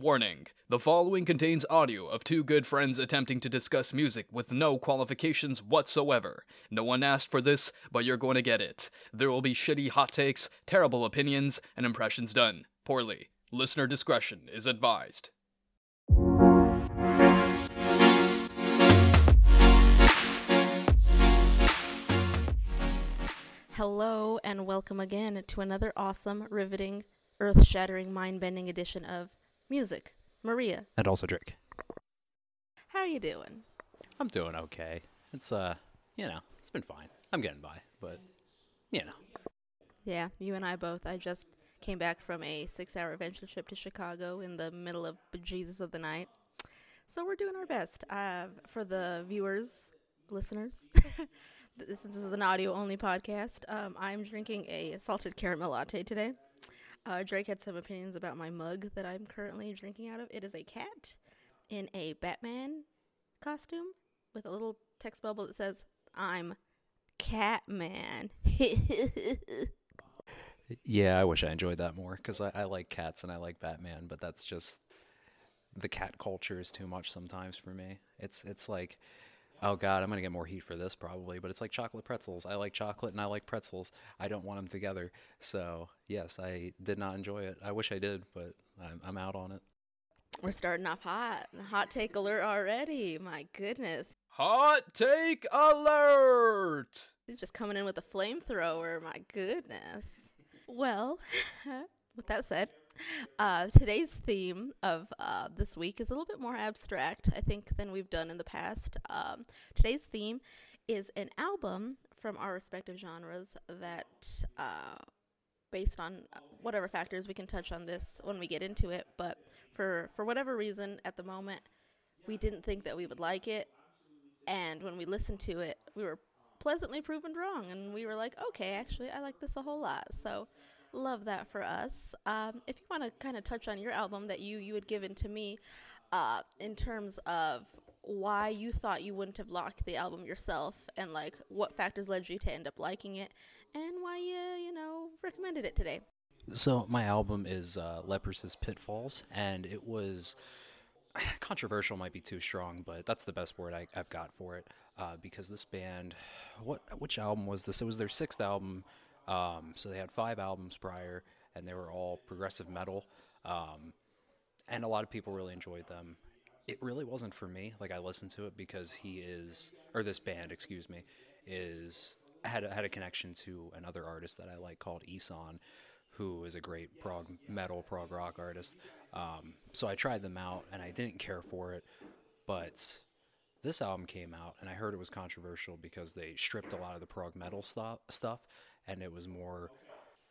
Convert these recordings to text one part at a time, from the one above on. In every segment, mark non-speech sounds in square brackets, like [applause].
Warning the following contains audio of two good friends attempting to discuss music with no qualifications whatsoever. No one asked for this, but you're going to get it. There will be shitty hot takes, terrible opinions, and impressions done poorly. Listener discretion is advised. Hello, and welcome again to another awesome, riveting, earth shattering, mind bending edition of Music. Maria, and also Drake. how are you doing? I'm doing okay. It's uh, you know, it's been fine. I'm getting by, but you know, Yeah, you and I both. I just came back from a six hour adventure trip to Chicago in the middle of Jesus of the night. So we're doing our best. Uh, for the viewers, listeners, [laughs] this, this is an audio only podcast. Um, I'm drinking a salted caramel latte today. Uh, Drake had some opinions about my mug that I'm currently drinking out of. It is a cat in a Batman costume with a little text bubble that says, I'm Catman. [laughs] yeah. I wish I enjoyed that more because I, I like cats and I like Batman, but that's just the cat culture is too much sometimes for me. It's it's like, oh god, I'm gonna get more heat for this probably, but it's like chocolate pretzels. I like chocolate and I like pretzels. I don't want them together. So yes, I did not enjoy it. I wish I did, but I'm, I'm out on it. We're starting off hot. Hot take alert already. My goodness. Hot take alert! He's just coming in with a flamethrower. My goodness. Well, [laughs] with that said, uh, today's theme of uh, this week is a little bit more abstract, I think, than we've done in the past. Um, today's theme is an album from our respective genres that, uh, based on uh, whatever factors, we can touch on this when we get into it. But for for whatever reason, at the moment, we didn't think that we would like it, and when we listened to it, we were pleasantly proven wrong, and we were like, okay, actually, I like this a whole lot. So love that for us. Um, if you want to kind of touch on your album that you you had given to me, uh, in terms of why you thought you wouldn't have locked the album yourself, and like what factors led you to end up liking it, and why you you know recommended it today. So my album is uh, Leprous' Pitfalls, and it was [sighs] controversial. Might be too strong, but that's the best word I, I've got for it. Uh, because this band, what which album was this? It was their sixth album. Um, so they had five albums prior, and they were all progressive metal. Um, and a lot of people really enjoyed them. It really wasn't for me. Like I listened to it because he is, or this band, excuse me, is had a, had a connection to another artist that I like called Ihsahn, who is a great prog metal prog rock artist. Um, so I tried them out, and I didn't care for it, but this album came out and I heard it was controversial because they stripped a lot of the prog metal stuff and it was more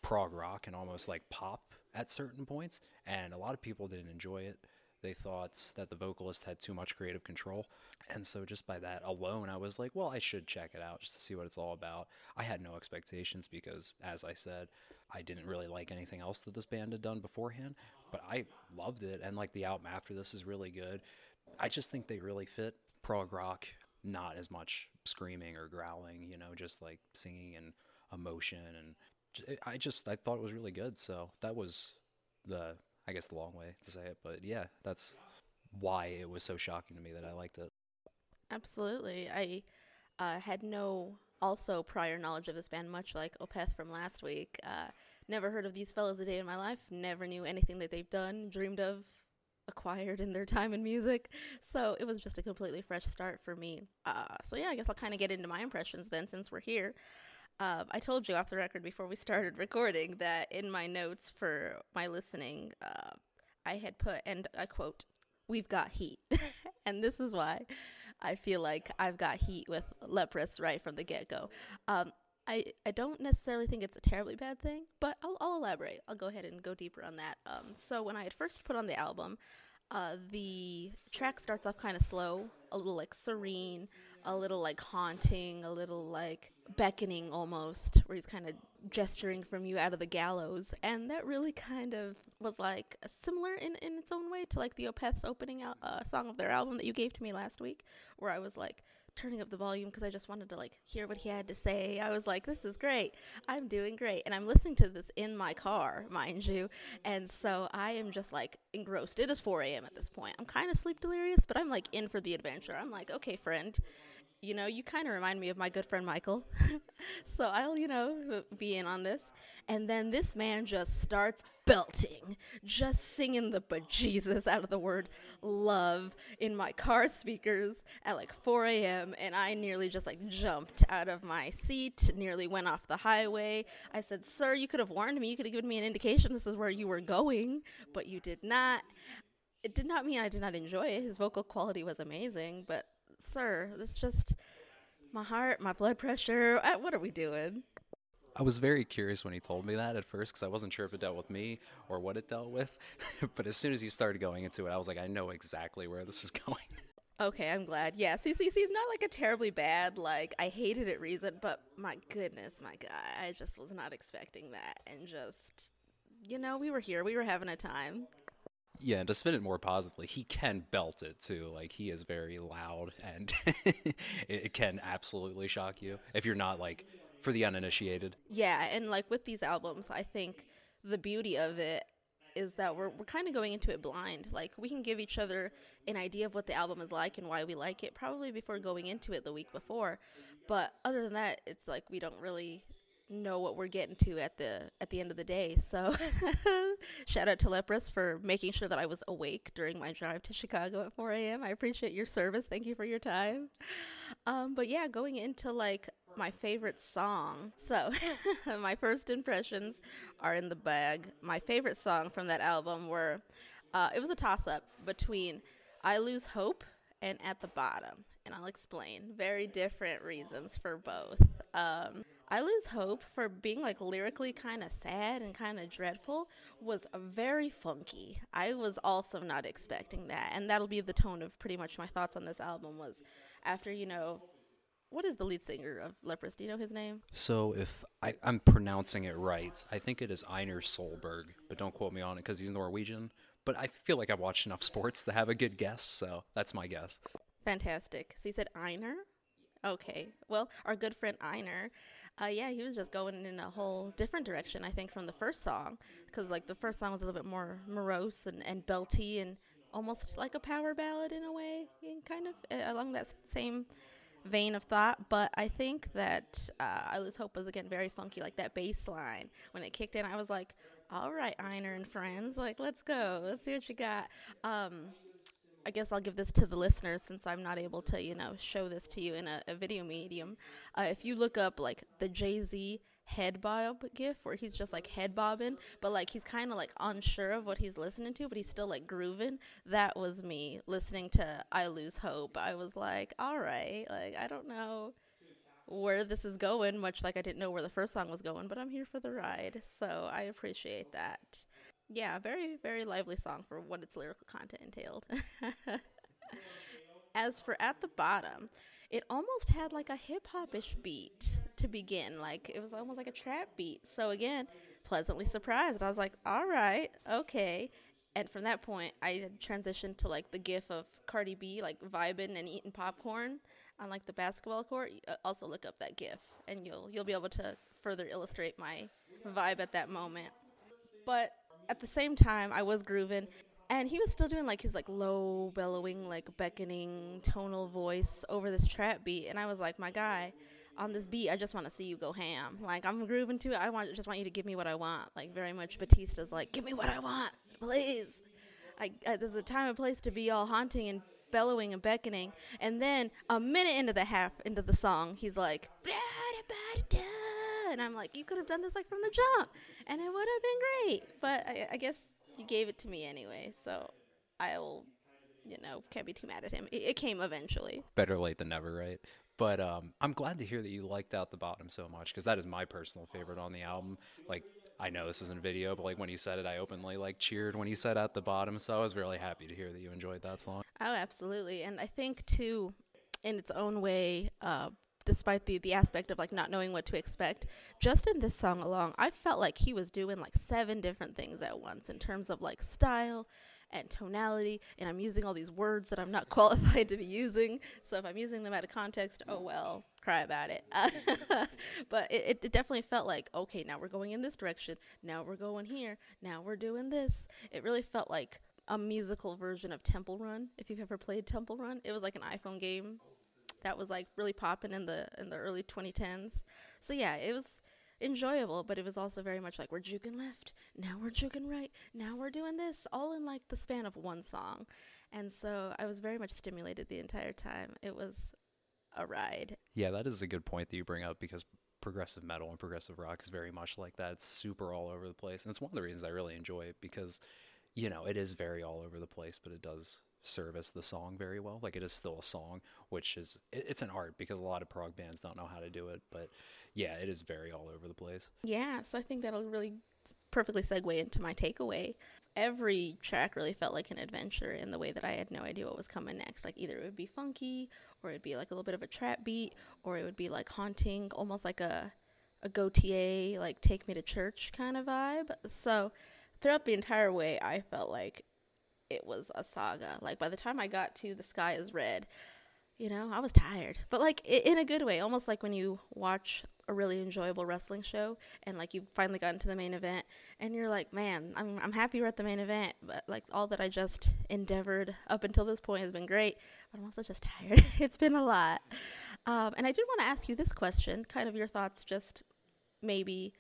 prog rock and almost like pop at certain points and a lot of people didn't enjoy it. They thought that the vocalist had too much creative control. And so just by that alone I was like, well, I should check it out just to see what it's all about. I had no expectations because as I said, I didn't really like anything else that this band had done beforehand, but I loved it and like the album after this is really good. I just think they really fit prog rock, not as much screaming or growling, you know, just like singing and emotion. And I just, I thought it was really good. So that was the, I guess, the long way to say it. But yeah, that's why it was so shocking to me that I liked it. Absolutely. I uh, had no also prior knowledge of this band, much like Opeth from last week. Uh, never heard of these fellas a day in my life. Never knew anything that they've done, dreamed of, acquired in their time in music. So it was just a completely fresh start for me. Uh, so yeah, I guess I'll kind of get into my impressions then, since we're here. Um, I told you off the record before we started recording that in my notes for my listening, uh, I had put, and I quote, "We've got heat," [laughs] and this is why I feel like I've got heat with Leprous right from the get go. Um, I, I don't necessarily think it's a terribly bad thing, but I'll, I'll elaborate. I'll go ahead and go deeper on that. Um, so when I had first put on the album, uh, the track starts off kind of slow, a little like serene, a little like haunting, a little like beckoning almost, where he's kind of gesturing from you out of the gallows, and that really kind of was like similar in, in its own way to like the Opeth's opening out, uh, song of their album that you gave to me last week, where I was like, turning up the volume because I just wanted to like hear what he had to say. I was like, this is great. I'm doing great. And I'm listening to this in my car, mind you. And so I am just like engrossed. It is 4 a.m. at this point. I'm kind of sleep delirious, but I'm like in for the adventure. I'm like, okay, friend, you know, you kind of remind me of my good friend Michael. [laughs] so I'll, you know, be in on this. And then this man just starts belting, just singing the bejesus out of the word love in my car speakers at like 4 a.m. And I nearly just like jumped out of my seat, nearly went off the highway. I said, Sir, you could have warned me. You could have given me an indication this is where you were going, but you did not. It did not mean I did not enjoy it. His vocal quality was amazing, but sir, this just my heart, my blood pressure. Uh, what are we doing? I was very curious when he told me that at first because I wasn't sure if it dealt with me or what it dealt with. [laughs] but as soon as you started going into it, I was like, I know exactly where this is [laughs] going. Okay, I'm glad. Yeah, see, see, see, it's not like a terribly bad, like, I hated it reason, but my goodness, my God, I just was not expecting that. And just, you know, we were here, we were having a time. Yeah, and to spin it more positively, he can belt it too. Like he is very loud, and [laughs] it, can absolutely shock you if you're not like for the uninitiated. Yeah, and like with these albums, I think the beauty of it is that we're we're kind of going into it blind. Like we can give each other an idea of what the album is like and why we like it probably before going into it the week before. But other than that, it's like we don't really know what we're getting to at the at the end of the day. So [laughs] shout out to Leprous for making sure that I was awake during my drive to Chicago at 4 a.m. I appreciate your service. Thank you for your time. Um, but yeah, going into like my favorite song. So [laughs] my first impressions are in the bag. My favorite song from that album were uh, it was a toss up between I Lose Hope and At the Bottom. And I'll explain very different reasons for both. Um, I Lose Hope for being like lyrically kind of sad and kind of dreadful was very funky. I was also not expecting that. And that'll be the tone of pretty much my thoughts on this album was after, you know, what is the lead singer of Leprous? Do you know his name? So if I, am pronouncing it right, I think it is Einar Solberg, but don't quote me on it because he's Norwegian. But I feel like I've watched enough sports to have a good guess, so that's my guess. Fantastic. So you said Einar? Okay. Well, our good friend Einar uh, yeah, he was just going in a whole different direction, I think, from the first song. Because, like, the first song was a little bit more morose and, and belty and almost like a power ballad in a way, kind of uh, along that same vein of thought. But I think that uh, I Lose Hope was, again, very funky. Like, that bass line, when it kicked in, I was like, all right, Einar and friends, like, let's go. Let's see what you got. Um, I guess I'll give this to the listeners since I'm not able to, you know, show this to you in a, a video medium. Uh, if you look up like the Jay Z head bob gif where he's just like head bobbing, but like he's kind of like unsure of what he's listening to, but he's still like grooving. That was me listening to I Lose Hope. I was like, all right, like I don't know where this is going, much like I didn't know where the first song was going, but I'm here for the ride. So I appreciate that yeah, very, very lively song for what its lyrical content entailed. [laughs] As for At the Bottom, it almost had like a hip hop ish beat to begin. Like it was almost like a trap beat. So again, pleasantly surprised. I was like, all right, okay. And from that point, I transitioned to like the gif of Cardi B like vibing and eating popcorn on like the basketball court. Uh, also look up that gif, and you'll you'll be able to further illustrate my vibe at that moment. But at the same time, I was grooving, and he was still doing like his like low bellowing, like beckoning tonal voice over this trap beat, and I was like, my guy, on this beat, I just want to see you go ham. Like I'm grooving to it. I want just want you to give me what I want. Like very much Batista's like, give me what I want, please. I, I uh, there's a time and place to be all haunting and bellowing and beckoning, and then a minute into the half into the song, he's like, and I'm like, you could have done this like from the jump, and it would have been great. But I, I guess you gave it to me anyway, so I'll, you know, can't be too mad at him. It, it came eventually. Better late than never, right? But um, I'm glad to hear that you liked At the Bottom so much because that is my personal favorite on the album. Like, I know this isn't video, but like when you said it, I openly like cheered when you said At the Bottom. So I was really happy to hear that you enjoyed that song. Oh, absolutely. And I think too, in its own way, uh, despite the the aspect of like not knowing what to expect just in this song alone i felt like he was doing like seven different things at once in terms of like style and tonality, and I'm using all these words that I'm not [laughs] qualified to be using. So if I'm using them out of context, oh well, cry about it. [laughs] but it, it definitely felt like, okay, now we're going in this direction. Now we're going here. Now we're doing this. It really felt like a musical version of Temple Run. If you've ever played Temple Run, it was like an iPhone game that was like really popping in the in the early 2010s. So yeah, it was enjoyable, but it was also very much like we're juking left, now we're juking right, now we're doing this, all in like the span of one song. And so I was very much stimulated the entire time. It was a ride. Yeah, that is a good point that you bring up because progressive metal and progressive rock is very much like that. It's super all over the place. And it's one of the reasons I really enjoy it because, you know, it is very all over the place, but it does service the song very well. Like it is still a song, which is it's an art because a lot of prog bands don't know how to do it. But yeah, it is very all over the place. Yeah, so I think that'll really perfectly segue into my takeaway. Every track really felt like an adventure in the way that I had no idea what was coming next. Like either it would be funky, or it'd be like a little bit of a trap beat, or it would be like haunting, almost like a a Gotye, like take me to church kind of vibe. So throughout the entire way, I felt like it was a saga. Like by the time I got to the sky is red, you know, I was tired, but like in a good way, almost like when you watch a really enjoyable wrestling show and like you finally got into the main event and you're like, man, I'm I'm happy we're at the main event, but like all that I just endeavored up until this point has been great, but I'm also just [laughs] tired. it's been a lot, um, and I did want to ask you this question, kind of your thoughts, just maybe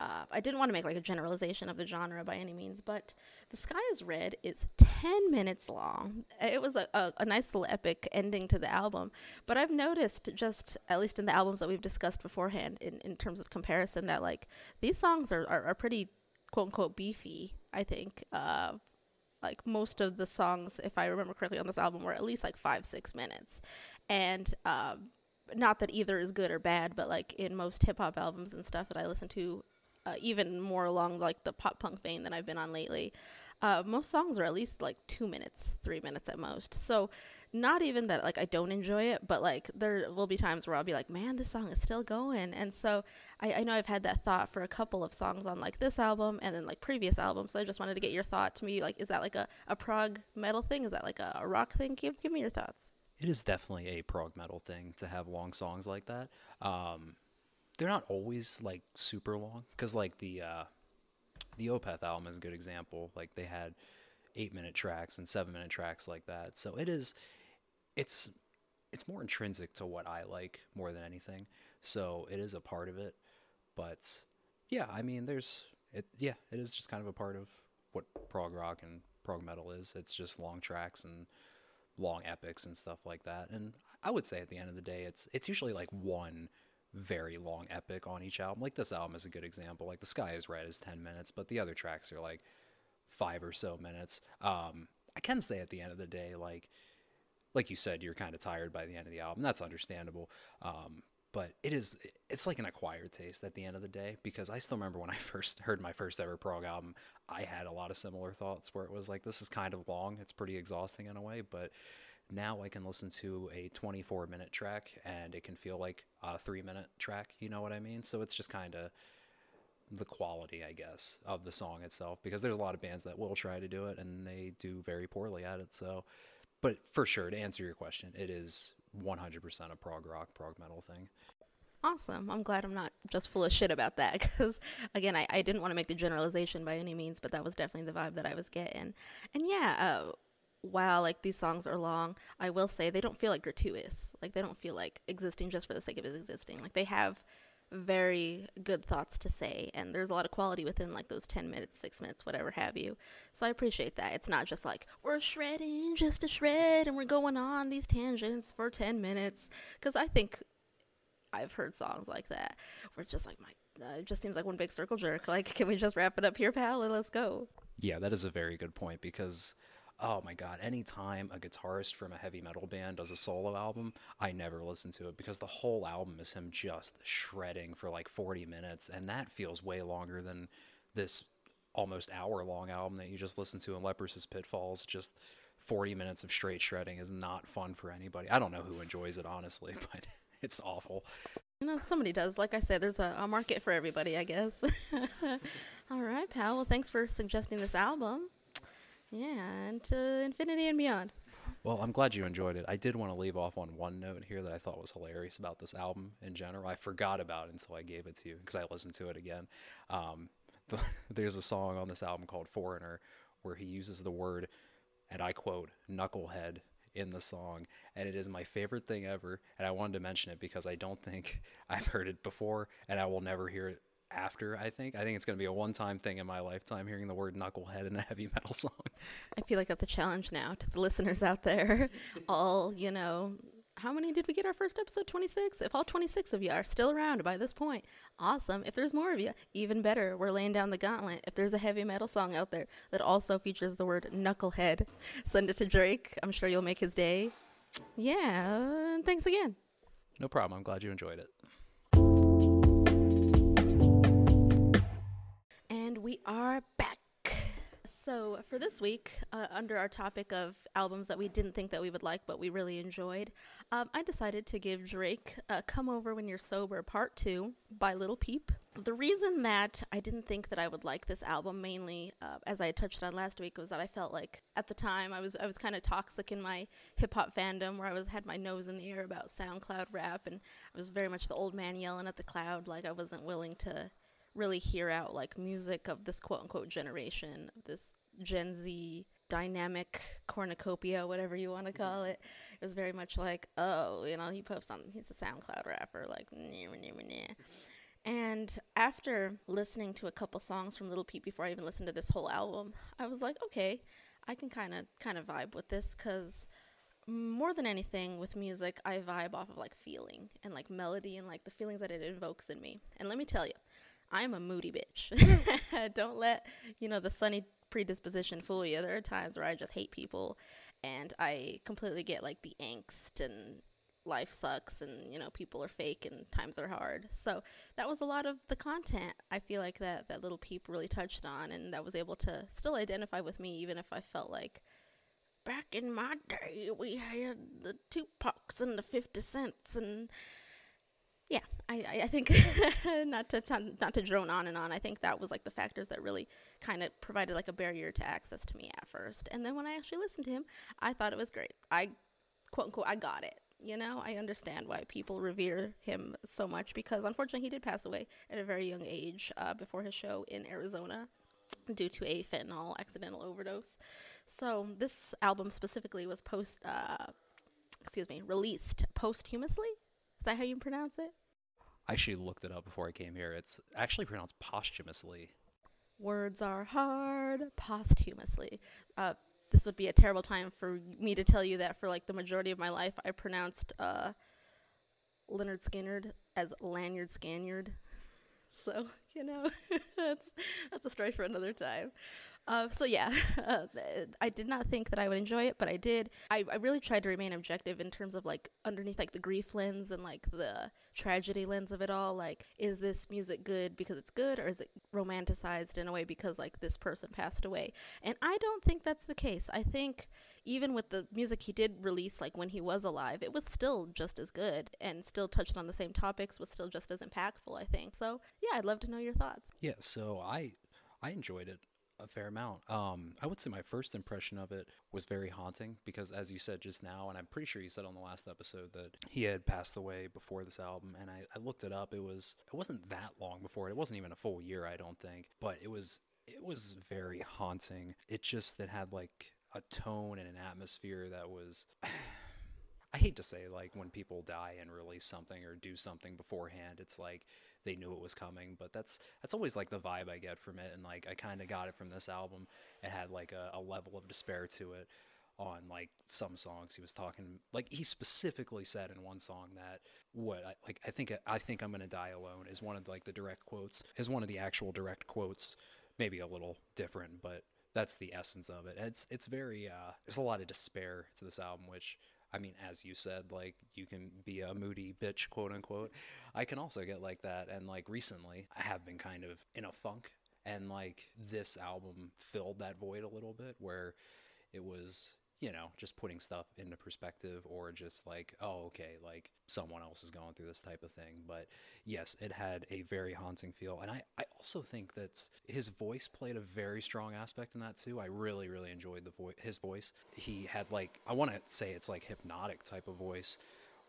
uh, I didn't want to make like a generalization of the genre by any means, but The Sky is Red is 10 minutes long. It was a, a, a, nice little epic ending to the album. But I've noticed, just at least in the albums that we've discussed beforehand, in, in terms of comparison, that like these songs are, are, are pretty quote unquote beefy, I think. Uh, like most of the songs, if I remember correctly, on this album were at least like five, six minutes. And, um, not that either is good or bad, but like in most hip hop albums and stuff that I listen to uh, even more along like the pop punk vein than I've been on lately. Uh, most songs are at least like two minutes, three minutes at most. So not even that like I don't enjoy it, but like there will be times where I'll be like, man, this song is still going. And so I, I know I've had that thought for a couple of songs on like this album and then like previous albums. So I just wanted to get your thought to me. Like, is that like a, a prog metal thing? Is that like a, a rock thing? Give, give me your thoughts. It is definitely a prog metal thing to have long songs like that. Um, they're not always like super long because like the uh, the Opeth album is a good example. Like they had eight minute tracks and seven minute tracks like that. So it is it's it's more intrinsic to what I like more than anything. So it is a part of it. But yeah, I mean there's it yeah, it is just kind of a part of what prog rock and prog metal is. It's just long tracks and long epics and stuff like that. And I would say at the end of the day it's it's usually like one very long epic on each album. Like this album is a good example. Like The Sky is Red is 10 minutes, but the other tracks are like 5 or so minutes. Um I can say at the end of the day like like you said you're kind of tired by the end of the album. That's understandable. Um but it is it's like an acquired taste at the end of the day because I still remember when I [laughs] first heard my first ever prog album, I had a lot of similar thoughts where it was like this is kind of long, it's pretty exhausting in a way, but now I can listen to a 24 minute track and it can feel like a three minute track. You know what I mean? So it's just kind of the quality, I guess, of the song itself because there's a lot of bands that will try to do it and they do very poorly at it. So, but for sure, to answer your question, it is 100% a prog rock, prog metal thing. Awesome. I'm glad I'm not just full of shit about that [laughs] because, again, I, I didn't want to make the generalization by any means, but that was definitely the vibe that I was getting. And yeah, uh, while like these songs are long, I will say they don't feel like gratuitous. Like they don't feel like existing just for the sake of existing. Like they have very good thoughts to say and there's a lot of quality within like those 10 minutes 6 minutes whatever have you so i appreciate that it's not just like we're shredding just a shred and we're going on these tangents for 10 minutes because i think i've heard songs like that where it's just like my uh, it just seems like one big circle jerk like can we just wrap it up here pal and let's go yeah that is a very good point because oh my god, anytime a guitarist from a heavy metal band does a solo album, I never listen to it because the whole album is him just shredding for like 40 minutes, and that feels way longer than this almost hour long album that you just listened to in Leprous' Pitfalls. Just 40 minutes of straight shredding is not fun for anybody. I don't know who enjoys it, honestly, [laughs] but it's awful. You know, somebody does. Like I said, there's a, a market for everybody, I guess. [laughs] All right, pal. Well, thanks for suggesting this album Yeah, and to infinity and beyond. Well, I'm glad you enjoyed it. I did want to leave off on one note here that I thought was hilarious about this album in general. I forgot about it until I gave it to you because I listened to it again. Um, the, [laughs] there's a song on this album called Foreigner where he uses the word, and I quote, knucklehead in the song. And it is my favorite thing ever. And I wanted to mention it because I don't think [laughs] I've heard it before and I will never hear it after, I think. I think it's going to be a one time thing in my lifetime hearing the word knucklehead in a heavy [laughs] metal song. I feel like that's a challenge now to the listeners out there. [laughs] all, you know, how many did we get our first episode? 26? If all 26 of you are still around by this point, awesome. If there's more of you, even better. We're laying down the gauntlet. If there's a heavy metal song out there that also features the word knucklehead, send it to Drake. I'm sure you'll make his day. Yeah, thanks again. No problem. I'm glad you enjoyed it. We are back. So, for this week, uh, under our topic of albums that we didn't think that we would like but we really enjoyed, um, I decided to give Drake uh, Come Over When You're Sober Part 2 by Lil Peep. The reason that I didn't think that I would like this album mainly, uh, as I touched on last week, was that I felt like at the time I was I was kind of toxic in my hip hop fandom, where I was had my nose in the air about SoundCloud rap, and I was very much the old man yelling at the cloud, like I wasn't willing to really hear out like music of this quote unquote generation, this Gen Z dynamic cornucopia, whatever you want to call mm-hmm. it. It was very much like, oh, you know, he posts on, he's a SoundCloud rapper, like, nah, nah, nah. And after listening to a couple songs from Lil Peep before I even listened to this whole album, I was like, okay, I can kind of kind of vibe with this because more than anything with music, I vibe off of like feeling and like melody and like the feelings that it invokes in me. And let me tell you, I'm a moody bitch. [laughs] [laughs] Don't let, you know, the sunny predisposition fool you. There are times where I just hate people and I completely get like the angst and life sucks and, you know, people are fake and times are hard. So that was a lot of the content I feel like that, that Lil Peep really touched on and that was able to still identify with me even if I felt like back in my day we had the Tupacs and the 50 cents and yeah, I, I think [laughs] not to not to drone on and on. I think that was like the factors that really kind of provided like a barrier to access to me at first. And then when I actually listened to him, I thought it was great. I quote unquote I got it. You know, I understand why people revere him so much because unfortunately he did pass away at a very young age uh, before his show in Arizona due to a fentanyl accidental overdose. So this album specifically was post, uh, excuse me, released posthumously. Is that how you pronounce it? I actually looked it up before I came here. It's actually pronounced posthumously. Words are hard posthumously. Uh, this would be a terrible time for me to tell you that for like the majority of my life, I pronounced uh, Lynyrd Skynyrd as Lanyard Scanyard. [laughs] So you know, [laughs] that's that's a story for another time. Uh, so yeah, [laughs] uh, I did not think that I would enjoy it, but I did. I, I really tried to remain objective in terms of like underneath like the grief lens and like the tragedy lens of it all. Like, is this music good because it's good, or is it romanticized in a way because like this person passed away? And I don't think that's the case. I think even with the music he did release, like when he was alive, it was still just as good and still touched on the same topics, was still just as impactful. I think so. Yeah, I'd love to know your thoughts. Yeah, so I I enjoyed it a fair amount. Um, I would say my first impression of it was very haunting because, as you said just now, and I'm pretty sure you said on the last episode that he had passed away before this album, and I, I looked it up. It was it wasn't that long before it. It wasn't even a full year, I don't think, but it was it was very haunting. It just it had like a tone and an atmosphere that was. [sighs] I hate to say like when people die and release something or do something beforehand, it's like they knew it was coming. But that's that's always like the vibe I get from it, and like I kind of got it from this album. It had like a, a level of despair to it on like some songs he was talking like he specifically said in one song that what I, like I think I think I'm gonna die alone is one of like the direct quotes is one of the actual direct quotes maybe a little different but that's the essence of it it's it's very uh there's a lot of despair to this album which I mean, as you said, like you can be a moody bitch, quote unquote. I can also get like that. And like recently, I have been kind of in a funk. And like this album filled that void a little bit where it was you know, just putting stuff into perspective or just like, oh, okay, like someone else is going through this type of thing. But yes, it had a very haunting feel. And I, I also think that his voice played a very strong aspect in that too. I really, really enjoyed the vo- his voice. He had like, I want to say it's like hypnotic type of voice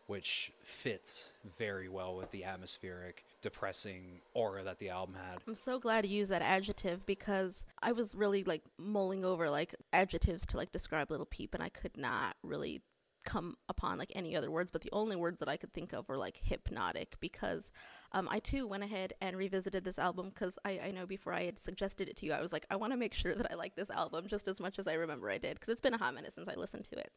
which fits very well with the atmospheric, depressing aura that the album had. I'm so glad you used that adjective because I was really like mulling over like adjectives to like describe Lil Peep and I could not really come upon like any other words, but the only words that I could think of were like hypnotic because um, I too went ahead and revisited this album because I, I know before I had suggested it to you, I was like, I want to make sure that I like this album just as much as I remember I did because it's been a hot minute since I listened to it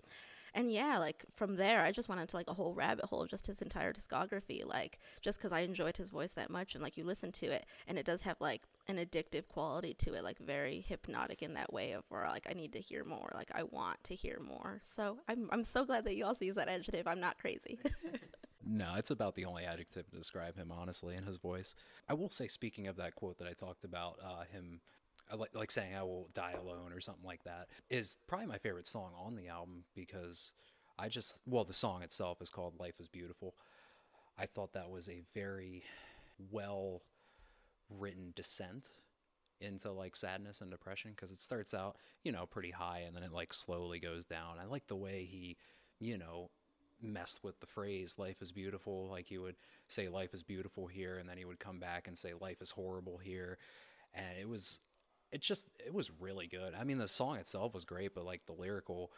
and yeah, like from there, I just went into like a whole rabbit hole of just his entire discography. Like just because I enjoyed his voice that much, and like you listen to it, and it does have like an addictive quality to it, like very hypnotic in that way of where like I need to hear more, like I want to hear more. So I'm I'm so glad that you also use that adjective. I'm not crazy. [laughs] No, it's about the only adjective to describe him, honestly, in his voice. I will say, speaking of that quote that I talked about, uh, him like, like saying I will die alone or something like that is probably my favorite song on the album because I just well the song itself is called Life is Beautiful. I thought that was a very well written descent into like sadness and depression because it starts out, you know, pretty high and then it like slowly goes down. I like the way he, you know, messed with the phrase life is beautiful like he would say life is beautiful here and then he would come back and say life is horrible here and it was it just it was really good. I mean, the song itself was great, but like the lyrical,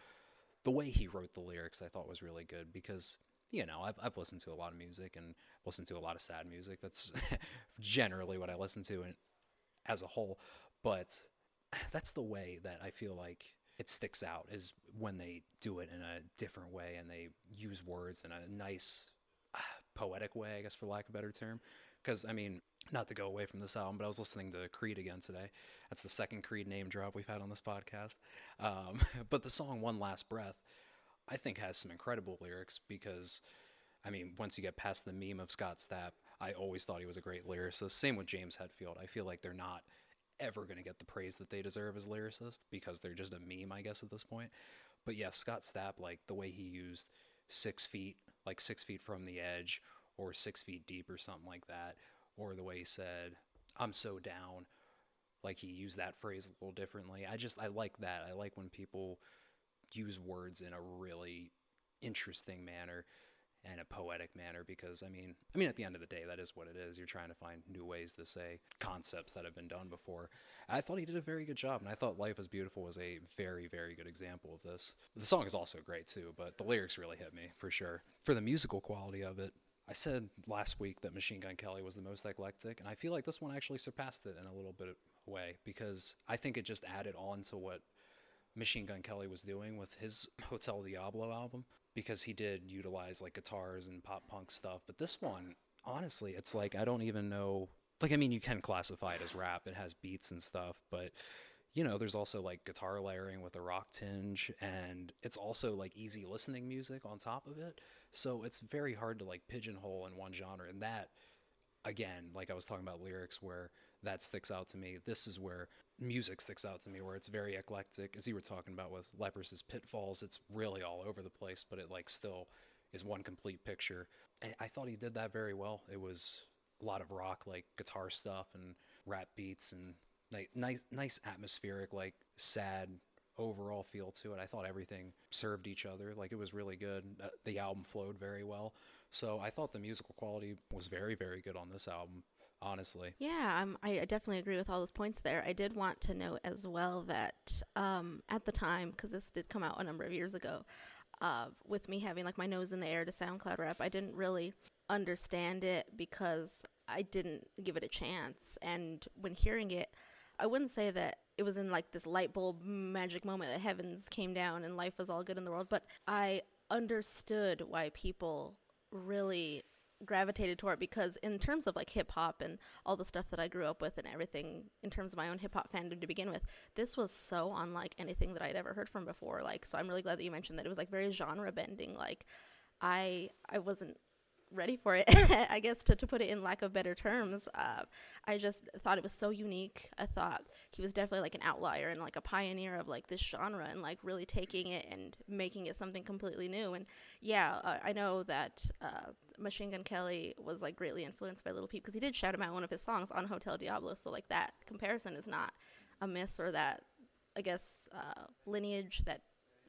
the way he wrote the lyrics, I thought was really good because you know I've I've listened to a lot of music and listened to a lot of sad music. That's [laughs] generally what I listen to and as a whole, but [sighs] that's the way that I feel like it sticks out is when they do it in a different way and they use words in a nice [sighs] poetic way, I guess for lack of a better term. Because I mean, not to go away from this album, but I was listening to Creed again today. That's the second Creed name drop we've had on this podcast. Um, [laughs] but the song One Last Breath, I think, has some incredible lyrics because, I mean, once you get past the meme of Scott Stapp, I always thought he was a great lyricist. Same with James Hetfield. I feel like they're not ever going to get the praise that they deserve as lyricists because they're just a meme, I guess, at this point. But yeah, Scott Stapp, like the way he used six feet, like six feet from the edge, or six feet deep, or something like that or the way he said, I'm so down. Like he used that phrase a little differently. I just, I like that. I like when people use words in a really interesting manner and a poetic manner because I mean, I mean at the end of the day that is what it is. You're trying to find new ways to say concepts that have been done before. I thought he did a very good job and I thought Life is Beautiful was a very very good example of this. The song is also great too, but the lyrics really hit me for sure. For the musical quality of it, I said last week that Machine Gun Kelly was the most eclectic, and I feel like this one actually surpassed it in a little bit of a way because I think it just added on to what Machine Gun Kelly was doing with his [laughs] Hotel Diablo album because he did utilize like guitars and pop punk stuff. But this one, honestly, it's like I don't even know. Like, I mean, you can classify it as rap, it has beats and stuff, but you know, there's also like guitar layering with a rock tinge, and it's also like easy listening music on top of it. So it's very hard to like pigeonhole in one genre. And that, again, like I was talking about lyrics, where that sticks out to me. This is where music sticks out to me, where it's very eclectic. As you were talking about with Leprous' Pitfalls, it's really all over the place, but it like still is one complete picture. And I thought he did that very well. It was a lot of rock, like guitar stuff and rap beats and like nice, nice atmospheric, like sad overall feel to it. I thought everything served each other. Like it was really good. Uh, the album flowed very well. So I thought the musical quality was very, very good on this album. Honestly, yeah, um, I, definitely agree with all those points there. I did want to note as well that um, at the time, because this did come out a number of years ago, uh, with me having like my nose in the air to SoundCloud rap, I didn't really understand it because I didn't give it a chance. And when hearing it, I wouldn't say that it was in like this light bulb magic moment that heavens came down and life was all good in the world, but I understood why people really gravitated toward it because in terms of like hip hop and all the stuff that I grew up with and everything in terms of my own hip hop fandom to begin with, this was so unlike anything that I'd ever heard from before. Like so I'm really glad that you mentioned that it was like very genre bending. Like I I wasn't ready for it. [laughs] I guess to, to put it in lack of better terms, uh, I just thought it was so unique. I thought he was definitely like an outlier and like a pioneer of like this genre and like really taking it and making it something completely new. And yeah, uh, I know that uh, Machine Gun Kelly was like greatly influenced by Lil Peep because he did shout him out one of his songs on Hotel Diablo. So like that comparison is not a miss or that I guess uh, lineage that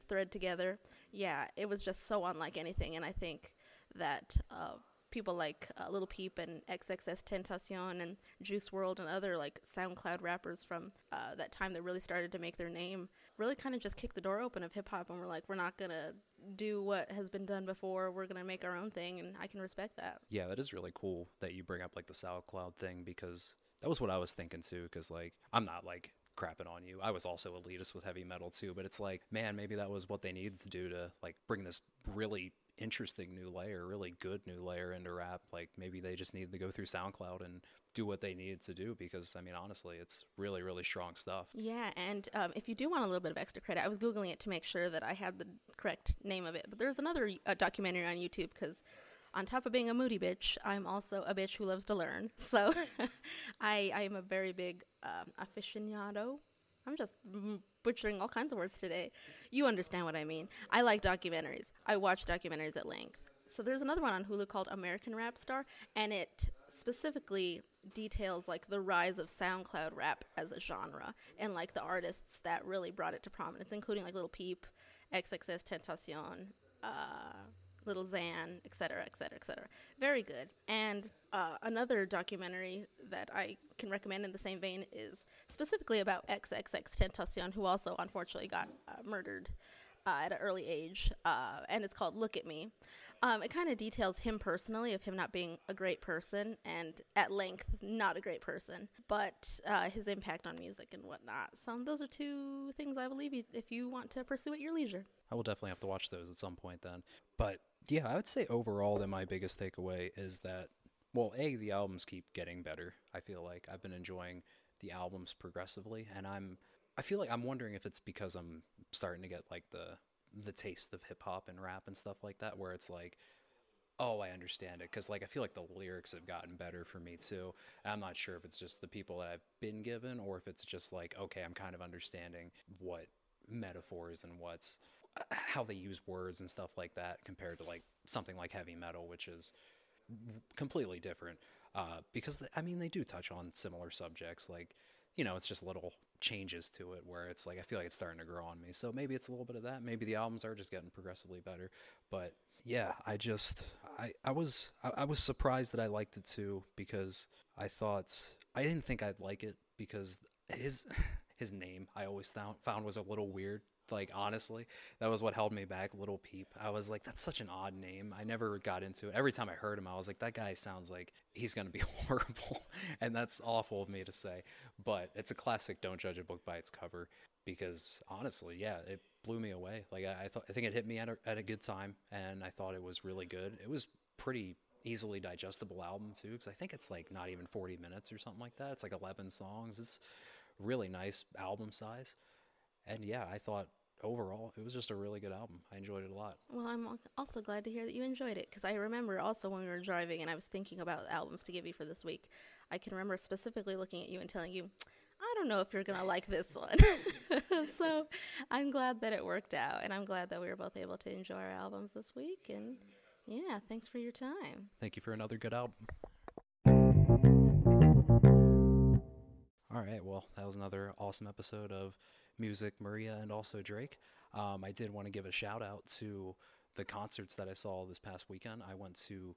thread together. Yeah, it was just so unlike anything, and I think that uh, people like uh, Lil Peep and XXXTentacion and Juice WRLD and other like SoundCloud rappers from uh, that time that really started to make their name really kind of just kicked the door open of hip hop, and we're like, we're not gonna do what has been done before. We're gonna make our own thing, and I can respect that. Yeah, that is really cool that you bring up like the SoundCloud thing because that was what I was thinking too. Because like I'm not like crapping on you. I was also elitist with heavy metal too, but it's like, man, maybe that was what they needed to do to like bring this really interesting new layer, really good new layer into rap. Like maybe they just needed to go through SoundCloud and do what they needed to do because I mean honestly, it's really really strong stuff. Yeah, and um, if you do want a little bit of extra credit, I was googling it to make sure that I had the correct name of it. But there's another uh, documentary on YouTube because on top of being a moody bitch, I'm also a bitch who loves to learn. [laughs] So [laughs] I I am a very big um, aficionado. I'm just butchering all kinds of words today. You understand what I mean. I like documentaries. I watch documentaries at length. So there's another one on Hulu called American Rap Star, and it specifically details like the rise of SoundCloud rap as a genre and like the artists that really brought it to prominence, including like Lil Peep, XXXTentacion, uh, Lil Xan, etc., etc., etc. Very good. And uh, another documentary that I can recommend in the same vein is specifically about XXXTentacion, who also unfortunately got uh, murdered uh, at an early age, uh, and it's called Look at Me. Um, it kind of details him personally, of him not being a great person, and at length, not a great person, but uh, his impact on music and whatnot. So those are two things I believe you, if you want to pursue at your leisure. I will definitely have to watch those at some point then. But yeah, I would say overall that my biggest takeaway is that well, a the albums keep getting better. I feel like I've been enjoying the albums progressively, and I'm I feel like I'm wondering if it's because I'm starting to get like the the taste of hip hop and rap and stuff like that, where it's like, oh, I understand it. Because, like, I feel like the lyrics have gotten better for me too. I'm not sure if it's just the people that I've been given or if it's just like, okay, I'm kind of understanding what metaphors and what's how they use words and stuff like that compared to like something like heavy metal, which is completely different. Uh, because, I mean, they do touch on similar subjects. Like, you know, it's just little changes to it where it's like I feel like it's starting to grow on me. So maybe it's a little bit of that. Maybe the albums are just getting progressively better. But yeah, I just I I was I, I was surprised that I liked it too because I thought I didn't think I'd like it because his [laughs] his name I always found found was a little weird like honestly, that was what held me back. Lil Peep. I was like, that's such an odd name. I never got into it. Every time I heard him, I was like, that guy sounds like he's gonna be [laughs] horrible, and that's awful of me to say. But it's a classic. Don't judge a book by its cover, because honestly, yeah, it blew me away. Like I, I thought, I think it hit me at a, at a good time, and I thought it was really good. It was pretty easily digestible album too because i think it's like not even 40 minutes or something like that it's like 11 songs it's really nice album size and yeah i thought overall, it was just a really good album. I enjoyed it a lot. Well, I'm also glad to hear that you enjoyed it because I remember also when we were driving and I was thinking about albums to give you for this week. I can remember specifically looking at you and telling you, I don't know if you're going to like this one. [laughs] so I'm glad that it worked out and I'm glad that we were both able to enjoy our albums this week. And yeah, thanks for your time. Thank you for another good album. All right, well, that was another awesome episode of music, Maria, and also Drake. Um, I did want to give a shout out to the concerts that I saw this past weekend. I went to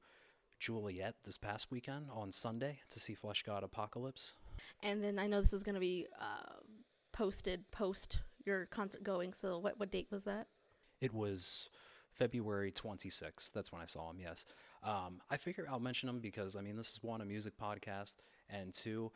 Joliet this past weekend on Sunday to see Fleshgod Apocalypse. And then I know this is going to be uh, posted post your concert going. So what what date was that? It was February 26th. That's when I saw him. Yes. Um, I figure I'll mention him because I mean this is one a music podcast, and two,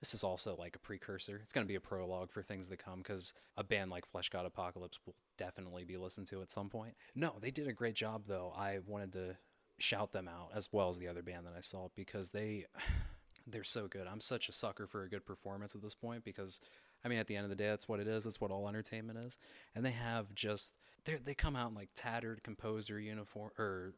this is also like a precursor. It's going to be a prologue for things that come because a band like Fleshgod Apocalypse will definitely be listened to at some point. No, they did a great job though. I wanted to shout them out as well as the other band that I saw because they [sighs] they're so good. I'm such a sucker for a good performance at this point because I mean at the end of the day that's what it is. That's what all entertainment is. And they have just they they come out in like tattered composer uniform or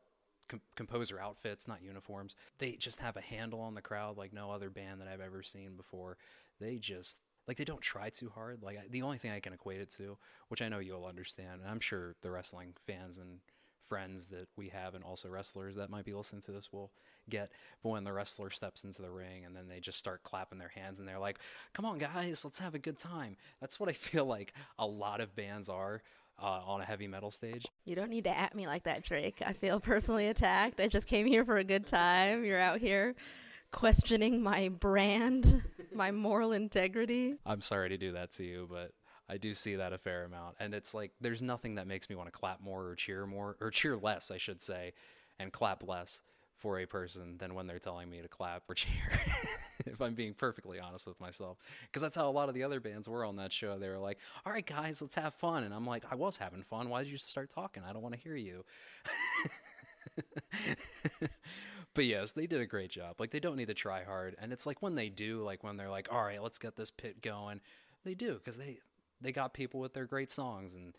com- composer outfits, not uniforms. They just have a handle on the crowd like no other band that I've ever seen before. They just like they don't try too hard. Like I, the only thing I can equate it to, which I know you'll understand, and I'm sure the wrestling fans and friends that we have and also wrestlers that might be listening to this will get but when the wrestler steps into the ring and then they just start clapping their hands and they're like come on guys let's have a good time that's what i [laughs] feel like a lot of bands are uh, on a heavy metal stage You don't need to at me like that, Drake. I feel personally attacked. I just came here for a good time. You're out here questioning my brand, my moral integrity. i'm sorry to do that to you but i do see that a fair amount and it's like there's nothing that makes me want to clap more or cheer more or cheer less i should say and clap less for a person than when they're telling me to clap or [laughs] cheer if i'm being perfectly honest with myself. Because that's how a lot of the other bands were on that show. They were like all right guys let's have fun. And i'm like i was having fun. Why did you start talking? I don't want to hear you. [laughs] But yes, they did a great job. Like they don't need to try hard, and it's like when they do, like when they're like, "All right, let's get this pit going," they do because they they got people with their great songs, and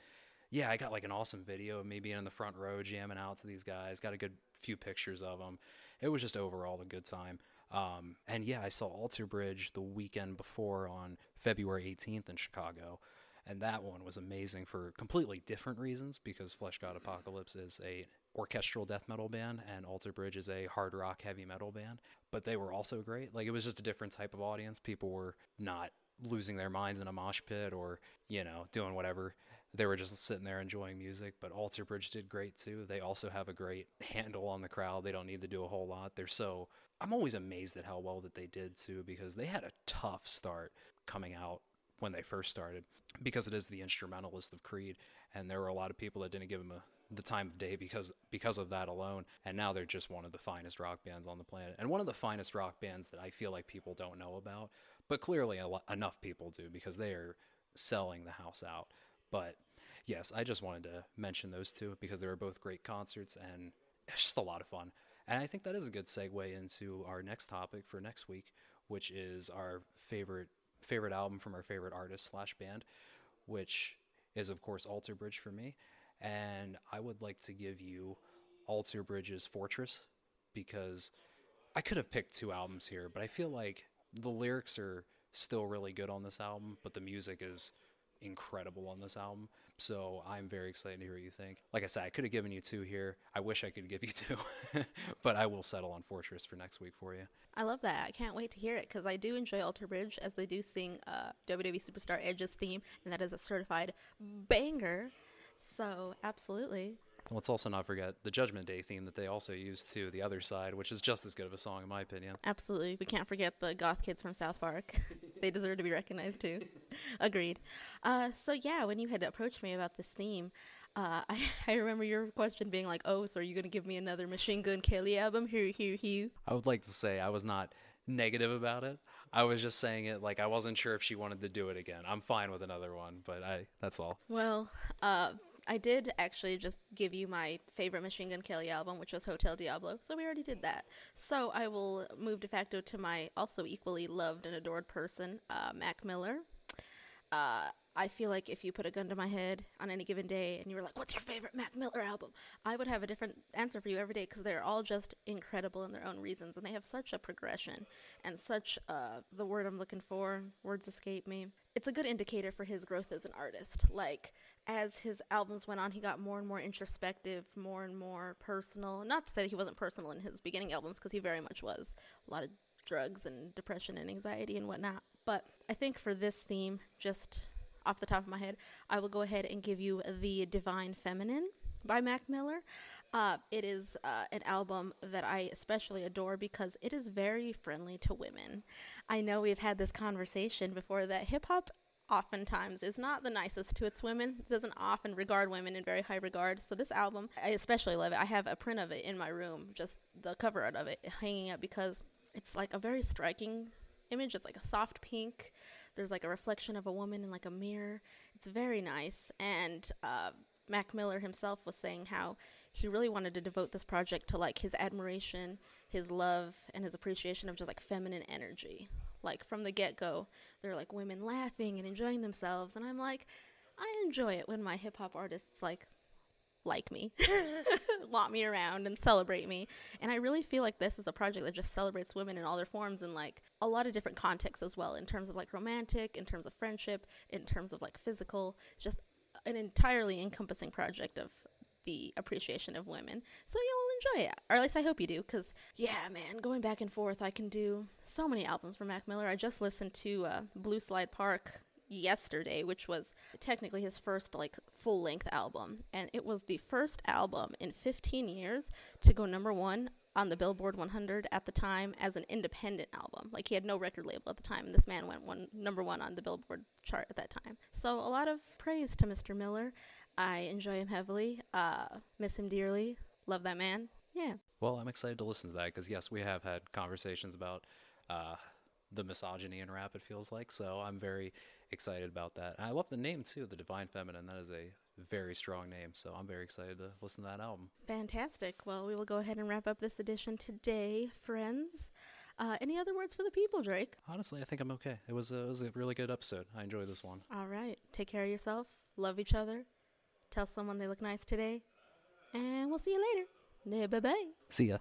yeah, I got like an awesome video of me being in the front row jamming out to these guys. Got a good few pictures of them. It was just overall a good time. Um, and yeah, I saw Alter Bridge the weekend before on February 18th in Chicago. And that one was amazing for completely different reasons because Fleshgod Apocalypse is a orchestral death metal band and Alter Bridge is a hard rock heavy metal band. But they were also great. Like it was just a different type of audience. People were not losing their minds in a mosh pit or, you know, doing whatever. They were just sitting there enjoying music. But Alter Bridge did great too. They also have a great handle on the crowd. They don't need to do a whole lot. They're so I'm always amazed at how well that they did too because they had a tough start coming out when they first started because it is the instrumentalist of Creed and there were a lot of people that didn't give them a, the time of day because because of that alone and now they're just one of the finest rock bands on the planet and one of the finest rock bands that I feel like people don't know about but clearly lo- enough people do because they are selling the house out but yes I just wanted to mention those two because they were both great concerts and [laughs] it's just a lot of fun and I think that is a good segue into our next topic for next week which is our favorite favorite album from our favorite artist slash band, which is of course Alter Bridge for me. And I would like to give you Alter Bridge's Fortress because I could have picked two albums here, but I feel like the lyrics are still really good on this album, but the music is incredible on this album. So I'm very excited to hear what you think. Like I said, I could have given you two here. I wish I could give you two, [laughs] but I will settle on Fortress for next week for you. I love that. I can't wait to hear it because I do enjoy Alter Bridge as they do sing uh, WWE Superstar Edge's theme, and that is a certified banger. So, absolutely. Let's also not forget the Judgment Day theme that they also used to the other side, which is just as good of a song in my opinion. Absolutely. We can't forget the goth kids from South Park. [laughs] they deserve to be recognized too. [laughs] Agreed. Uh, so, yeah, when you had approached me about this theme, uh, I, [laughs] I remember your question being like, oh, so are you going to give me another Machine Gun Kelly album? Here, here, here. I would like to say I was not negative about it. I was just saying it like I wasn't sure if she wanted to do it again. I'm fine with another one, but I that's all. Well, uh, I did actually just give you my favorite Machine Gun Kelly album, which was Hotel Diablo. So we already did that. So I will move de facto to my also equally loved and adored person, uh, Mac Miller. Uh, I feel like if you put a gun to my head on any given day and you were like, "What's your favorite Mac Miller album?" I would have a different answer for you every day because they're all just incredible in their own reasons, and they have such a progression and such uh, the word I'm looking for. Words escape me. It's a good indicator for his growth as an artist. Like as his albums went on, he got more and more introspective, more and more personal. Not to say he wasn't personal in his beginning albums, because he very much was. A lot of drugs and depression and anxiety and whatnot. But I think for this theme, just off the top of my head, I will go ahead and give you The Divine Feminine by Mac Miller. Uh, it is uh, an album that I especially adore because it is very friendly to women. I know we've had this conversation before that hip hop oftentimes is not the nicest to its women. Doesn't often regard women in very high regard. So this album, I especially love it. I have a print of it in my room, just the cover art of it hanging up because it's like a very striking image. It's like a soft pink. There's like a reflection of a woman in like a mirror. It's very nice. And uh, Mac Miller himself was saying how he really wanted to devote this project to like his admiration, his love, and his appreciation of just like feminine energy. Like from the get go, they're like women laughing and enjoying themselves. And I'm like, I enjoy it when my hip hop artists like like me, [laughs] want me around, and celebrate me. And I really feel like this is a project that just celebrates women in all their forms and like a lot of different contexts as well, in terms of like romantic, in terms of friendship, in terms of like physical. Just an entirely encompassing project of the appreciation of women. So you'll enjoy it, or at least I hope you do. Because yeah, man, going back and forth, I can do so many albums from Mac Miller. I just listened to uh, Blue Slide Park yesterday, which was technically his first like full length album, and it was the first album in 15 years to go number one on the Billboard 100 at the time as an independent album. Like he had no record label at the time, and this man went one number one on the Billboard chart at that time. So a lot of praise to Mr. Miller. I enjoy him heavily. Uh, miss him dearly. Love that man. Yeah. Well, I'm excited to listen to that because yes, we have had conversations about uh, the misogyny in rap. It feels like so. I'm very excited about that. And I love the name too, the Divine Feminine. That is a very strong name. So I'm very excited to listen to that album. Fantastic. Well, we will go ahead and wrap up this edition today, friends. Uh, any other words for the people, Drake? Honestly, I think I'm okay. It was a, it was a really good episode. I enjoyed this one. All right. Take care of yourself. Love each other. Tell someone they look nice today. And we'll see you later. Bye bye. See ya.